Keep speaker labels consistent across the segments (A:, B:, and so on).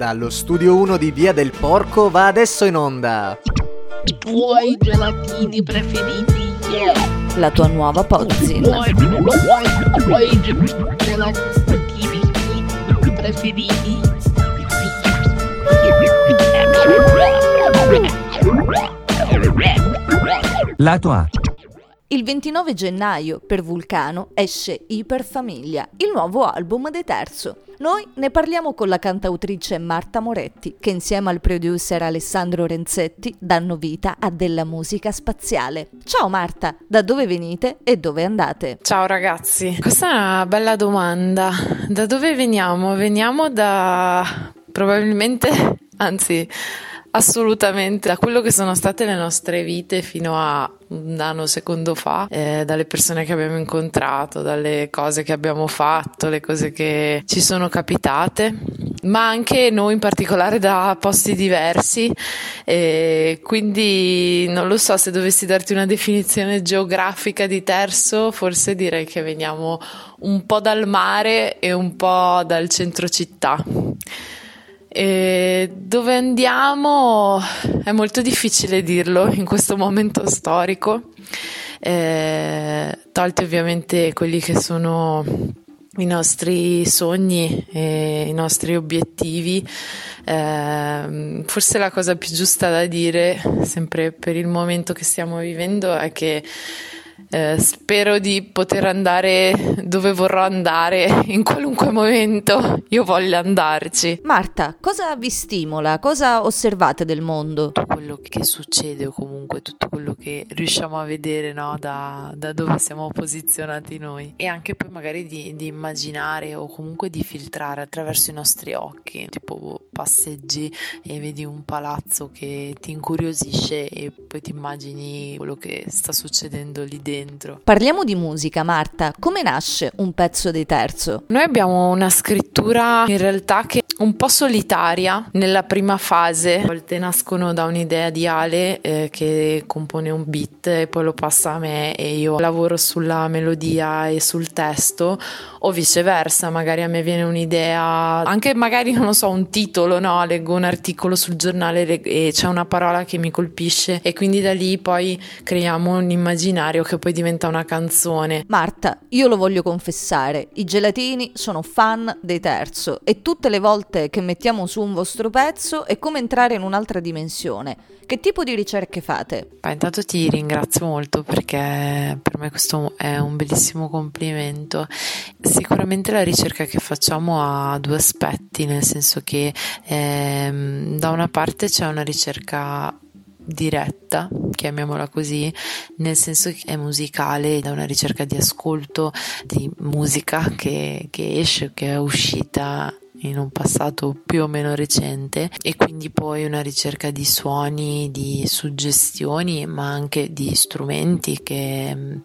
A: Dallo studio 1 di Via del Porco va adesso in onda.
B: I tuoi gelatini preferiti. Yeah.
C: La tua nuova Pozzin.
B: I tuoi, i tuoi gelatini preferiti.
D: Lato A.
C: Il 29 gennaio per Vulcano esce Iperfamiglia, il nuovo album dei Terzo. Noi ne parliamo con la cantautrice Marta Moretti, che insieme al producer Alessandro Renzetti danno vita a della musica spaziale. Ciao Marta, da dove venite e dove andate?
E: Ciao ragazzi, questa è una bella domanda. Da dove veniamo? Veniamo da probabilmente, anzi Assolutamente, da quello che sono state le nostre vite fino a un anno secondo fa, eh, dalle persone che abbiamo incontrato, dalle cose che abbiamo fatto, le cose che ci sono capitate, ma anche noi in particolare da posti diversi. Eh, quindi non lo so se dovessi darti una definizione geografica di terzo, forse direi che veniamo un po' dal mare e un po' dal centro città. E dove andiamo è molto difficile dirlo in questo momento storico, eh, tolti ovviamente quelli che sono i nostri sogni e i nostri obiettivi. Eh, forse la cosa più giusta da dire, sempre per il momento che stiamo vivendo, è che eh, spero di poter andare dove vorrò andare in qualunque momento io voglia andarci.
C: Marta, cosa vi stimola? Cosa osservate del mondo?
E: Tutto quello che succede o comunque tutto quello che riusciamo a vedere no? da, da, dove siamo posizionati noi e anche poi magari di, di, immaginare o comunque di filtrare attraverso i nostri occhi, tipo passeggi e vedi un palazzo che ti incuriosisce e poi ti immagini quello che sta succedendo lì dentro dentro.
C: Parliamo di musica, Marta. Come nasce un pezzo di terzo?
E: Noi abbiamo una scrittura in realtà che un po' solitaria nella prima fase. A volte nascono da un'idea di Ale eh, che compone un beat e poi lo passa a me e io lavoro sulla melodia e sul testo o viceversa, magari a me viene un'idea, anche magari non lo so, un titolo, no? Leggo un articolo sul giornale e c'è una parola che mi colpisce e quindi da lì poi creiamo un immaginario che poi diventa una canzone.
C: Marta, io lo voglio confessare, i gelatini sono fan dei terzo e tutte le volte che mettiamo su un vostro pezzo è come entrare in un'altra dimensione. Che tipo di ricerche fate?
E: Beh, intanto ti ringrazio molto perché per me questo è un bellissimo complimento. Sicuramente la ricerca che facciamo ha due aspetti, nel senso che ehm, da una parte c'è una ricerca diretta, chiamiamola così, nel senso che è musicale, da una ricerca di ascolto di musica che, che esce, che è uscita in un passato più o meno recente e quindi poi una ricerca di suoni, di suggestioni, ma anche di strumenti che,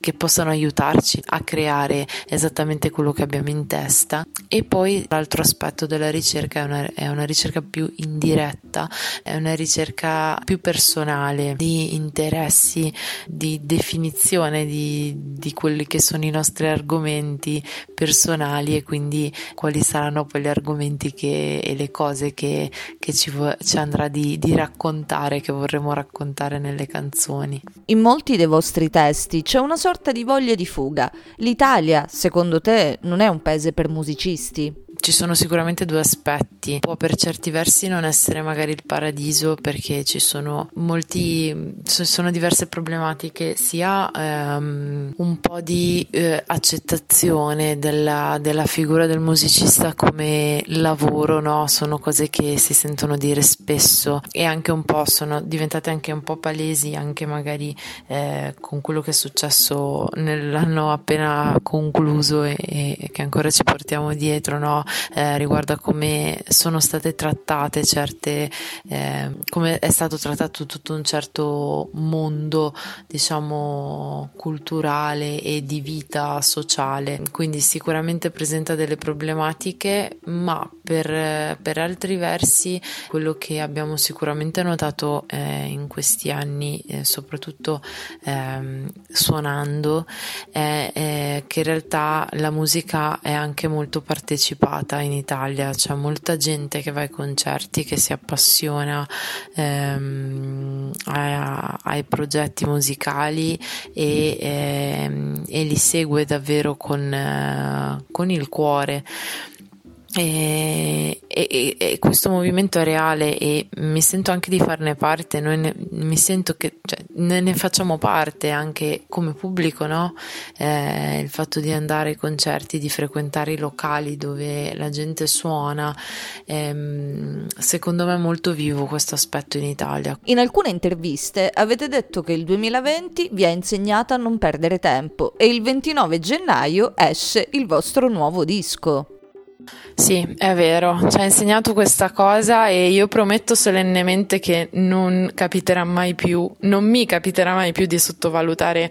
E: che possano aiutarci a creare esattamente quello che abbiamo in testa. E poi l'altro aspetto della ricerca è una, è una ricerca più indiretta, è una ricerca più personale di interessi, di definizione di, di quelli che sono i nostri argomenti personali e quindi quali saranno poi gli argomenti che, e le cose che, che ci, ci, andrà di, di raccontare, che vorremmo raccontare nelle canzoni.
C: In molti dei vostri testi c'è una sorta di voglia di fuga. L'Italia, secondo te, non è un paese per musicisti?
E: Ci sono sicuramente due aspetti. Può per certi versi non essere magari il paradiso perché ci sono molti, sono diverse problematiche, sia ehm, un po' di eh, accettazione della, della, figura del musicista come lavoro, no? Sono cose che si sentono dire spesso e anche un po' sono diventate anche un po' palesi anche magari eh, con quello che è successo nell'anno appena concluso e, e che ancora ci portiamo dietro, no? Eh, riguardo a come sono state trattate certe, eh, come è stato trattato tutto un certo mondo, diciamo, culturale e di vita sociale. Quindi sicuramente presenta delle problematiche, ma Per, per altri versi, quello che abbiamo sicuramente notato eh, in questi anni, eh, soprattutto ehm, suonando, è, è, che in realtà la musica è anche molto partecipata in Italia, c'è molta gente che va ai concerti, che si appassiona ehm, a, ai progetti musicali e, ehm, e, li segue davvero con, eh, con il cuore. E, e, e, questo movimento è reale e mi sento anche di farne parte, noi ne, mi sento che cioè, ne, ne, facciamo parte anche come pubblico, no? Eh, il fatto di andare ai concerti, di frequentare i locali dove la gente suona, ehm, secondo me è molto vivo questo aspetto in Italia.
C: In alcune interviste avete detto che il 2020 vi ha insegnato a non perdere tempo e il 29 gennaio esce il vostro nuovo disco.
E: Sì, è vero, ci ha insegnato questa cosa e io prometto solennemente che non capiterà mai più, non mi capiterà mai più di sottovalutare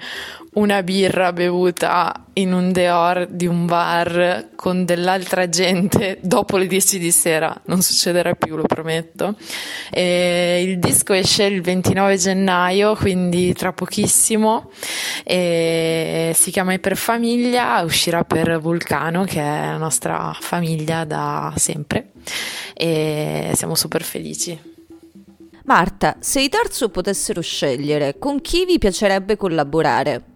E: una birra bevuta in un deor di un bar con dell'altra gente dopo le 10 di sera. Non succederà più, lo prometto. E il disco esce il 29 gennaio, quindi tra pochissimo. E si chiama Iperfamiglia, uscirà per Vulcano, che è la nostra famiglia da sempre. E siamo super felici.
C: Marta, se i terzo potessero scegliere, con chi vi piacerebbe collaborare?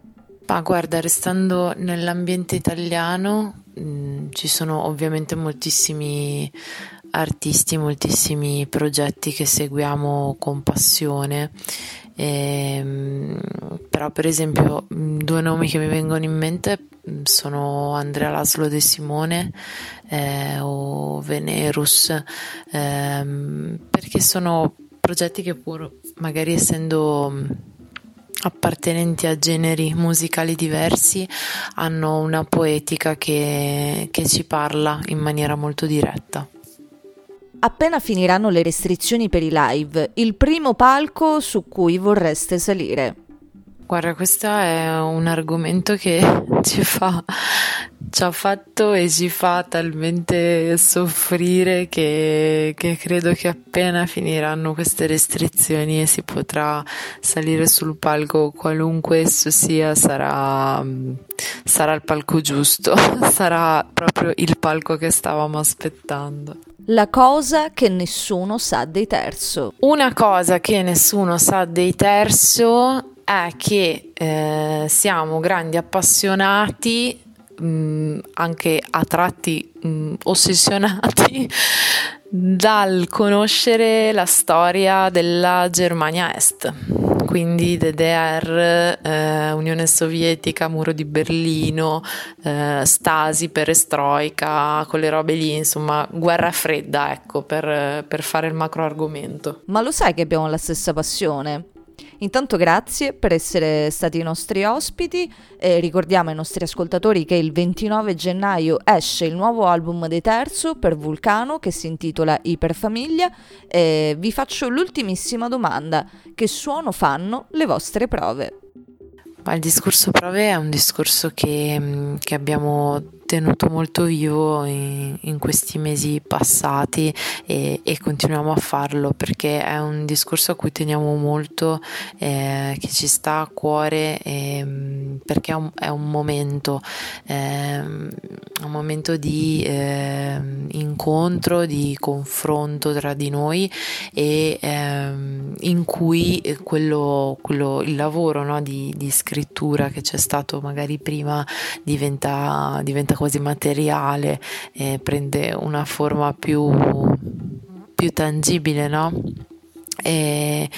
E: Ma guarda, restando nell'ambiente italiano, mh, mm, ci sono ovviamente moltissimi artisti, moltissimi progetti che seguiamo con passione. E, ehm, però, per esempio, mm, due nomi che mi vengono in mente mm, sono Andrea Laslo De Simone eh, o Venerus, eh, perché sono progetti che pur magari essendo appartenenti a generi musicali diversi hanno una poetica che, che ci parla in maniera molto diretta.
C: Appena finiranno le restrizioni per i live, il primo palco su cui vorreste salire?
E: Guarda, questo è un argomento che ci fa, ci ha fatto e ci fa talmente soffrire che, che, credo che appena finiranno queste restrizioni e si potrà salire sul palco, qualunque esso sia, sarà, sarà il palco giusto, sarà proprio il palco che stavamo aspettando.
C: La cosa che nessuno sa dei terzo.
E: Una cosa che nessuno sa dei terzo è che eh, siamo grandi appassionati, mh, mm, anche a tratti mh, mm, ossessionati dal conoscere la storia della Germania Est, quindi DDR, eh, Unione Sovietica, Muro di Berlino, eh, Stasi, Perestroika, quelle robe lì, insomma, guerra fredda, ecco, per, per fare il macro argomento.
C: Ma lo sai che abbiamo la stessa passione? Intanto grazie per essere stati i nostri ospiti e ricordiamo ai nostri ascoltatori che il 29 gennaio esce il nuovo album dei Terzo per Vulcano che si intitola Iperfamiglia e vi faccio l'ultimissima domanda, che suono fanno le vostre prove?
E: Il discorso prove è un discorso che, che abbiamo tenuto molto vivo in, in questi mesi passati e, e, continuiamo a farlo perché è un discorso a cui teniamo molto, eh, che ci sta a cuore eh, perché è un, è un momento, eh, un momento di ehm, incontro, di confronto tra di noi e ehm, in cui quello, quello, il lavoro no, di, di, scrittura che c'è stato magari prima diventa, diventa quasi materiale, eh, prende una forma più, più tangibile, no? E,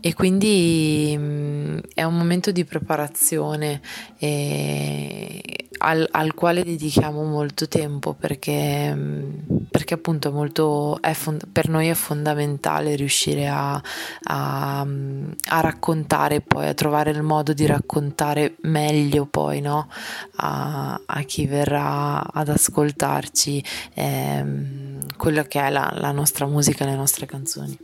E: e quindi mh, mm, è un momento di preparazione e, al, al, quale dedichiamo molto tempo perché, mm, perché appunto molto, fond- per noi è fondamentale riuscire a, a, mm, a, raccontare poi, a trovare il modo di raccontare meglio poi no? a, a chi verrà ad ascoltarci ehm, quello che è la, la nostra musica, le nostre canzoni.